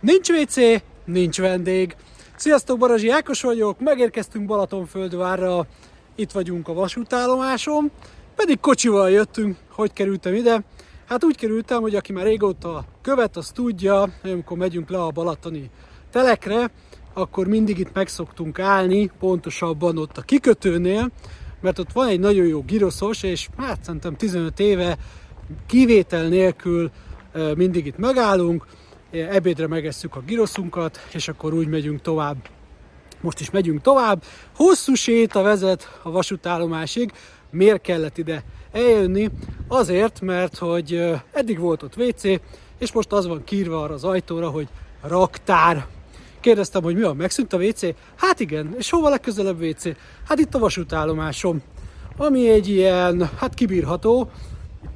Nincs WC, nincs vendég. Sziasztok, Barazsi Ákos vagyok, megérkeztünk Balatonföldvárra, itt vagyunk a vasútállomáson, pedig kocsival jöttünk, hogy kerültem ide? Hát úgy kerültem, hogy aki már régóta követ, az tudja, hogy amikor megyünk le a balatoni telekre, akkor mindig itt megszoktunk állni, pontosabban ott a kikötőnél, mert ott van egy nagyon jó giroszos, és hát szerintem 15 éve kivétel nélkül mindig itt megállunk, ebédre megesszük a giroszunkat, és akkor úgy megyünk tovább. Most is megyünk tovább. Hosszú séta vezet a vasútállomásig. Miért kellett ide eljönni? Azért, mert hogy eddig volt ott WC, és most az van kírva arra az ajtóra, hogy raktár. Kérdeztem, hogy mi van, megszűnt a WC? Hát igen, és hova legközelebb WC? Hát itt a vasútállomásom, ami egy ilyen, hát kibírható,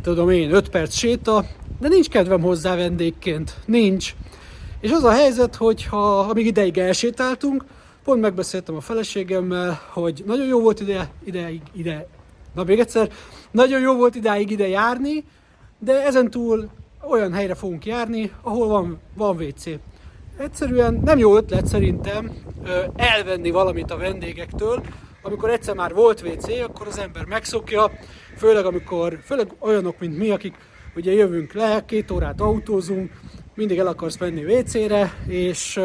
tudom én, 5 perc séta, de nincs kedvem hozzá vendégként. Nincs. És az a helyzet, hogy ha amíg ideig elsétáltunk, pont megbeszéltem a feleségemmel, hogy nagyon jó volt ide, ideig, ide, na még egyszer, nagyon jó volt ideig ide járni, de ezen túl olyan helyre fogunk járni, ahol van, van WC. Egyszerűen nem jó ötlet szerintem elvenni valamit a vendégektől, amikor egyszer már volt WC, akkor az ember megszokja, főleg amikor, főleg olyanok, mint mi, akik ugye jövünk le, két órát autózunk, mindig el akarsz menni WC-re, és,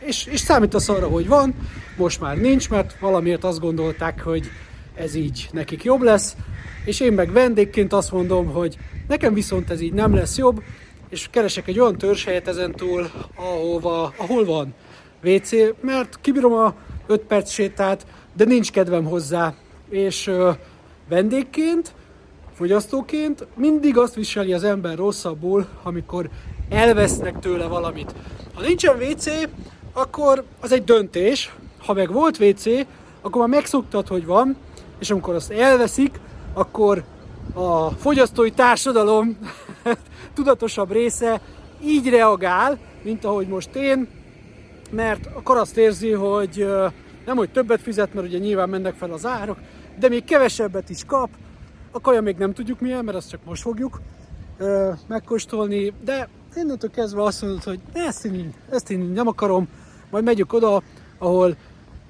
és, és számítasz arra, hogy van, most már nincs, mert valamiért azt gondolták, hogy ez így nekik jobb lesz, és én meg vendégként azt mondom, hogy nekem viszont ez így nem lesz jobb, és keresek egy olyan törzshelyet ezen túl, ahova, ahol van WC, mert kibírom a 5 perc sétát, de nincs kedvem hozzá, és uh, vendégként fogyasztóként mindig azt viseli az ember rosszabbul, amikor elvesznek tőle valamit. Ha nincsen WC, akkor az egy döntés. Ha meg volt WC, akkor már megszoktad, hogy van, és amikor azt elveszik, akkor a fogyasztói társadalom tudatosabb része így reagál, mint ahogy most én, mert akkor azt érzi, hogy nem, hogy többet fizet, mert ugye nyilván mennek fel az árak, de még kevesebbet is kap, a kaja még nem tudjuk milyen, mert azt csak most fogjuk ö, megkóstolni, de innentől kezdve azt mondod, hogy ezt én, ezt én nem akarom, majd megyünk oda, ahol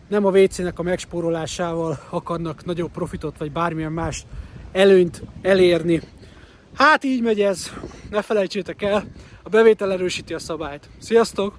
nem a WC-nek a megspórolásával akarnak nagyobb profitot, vagy bármilyen más előnyt elérni. Hát így megy ez, ne felejtsétek el, a bevétel erősíti a szabályt. Sziasztok!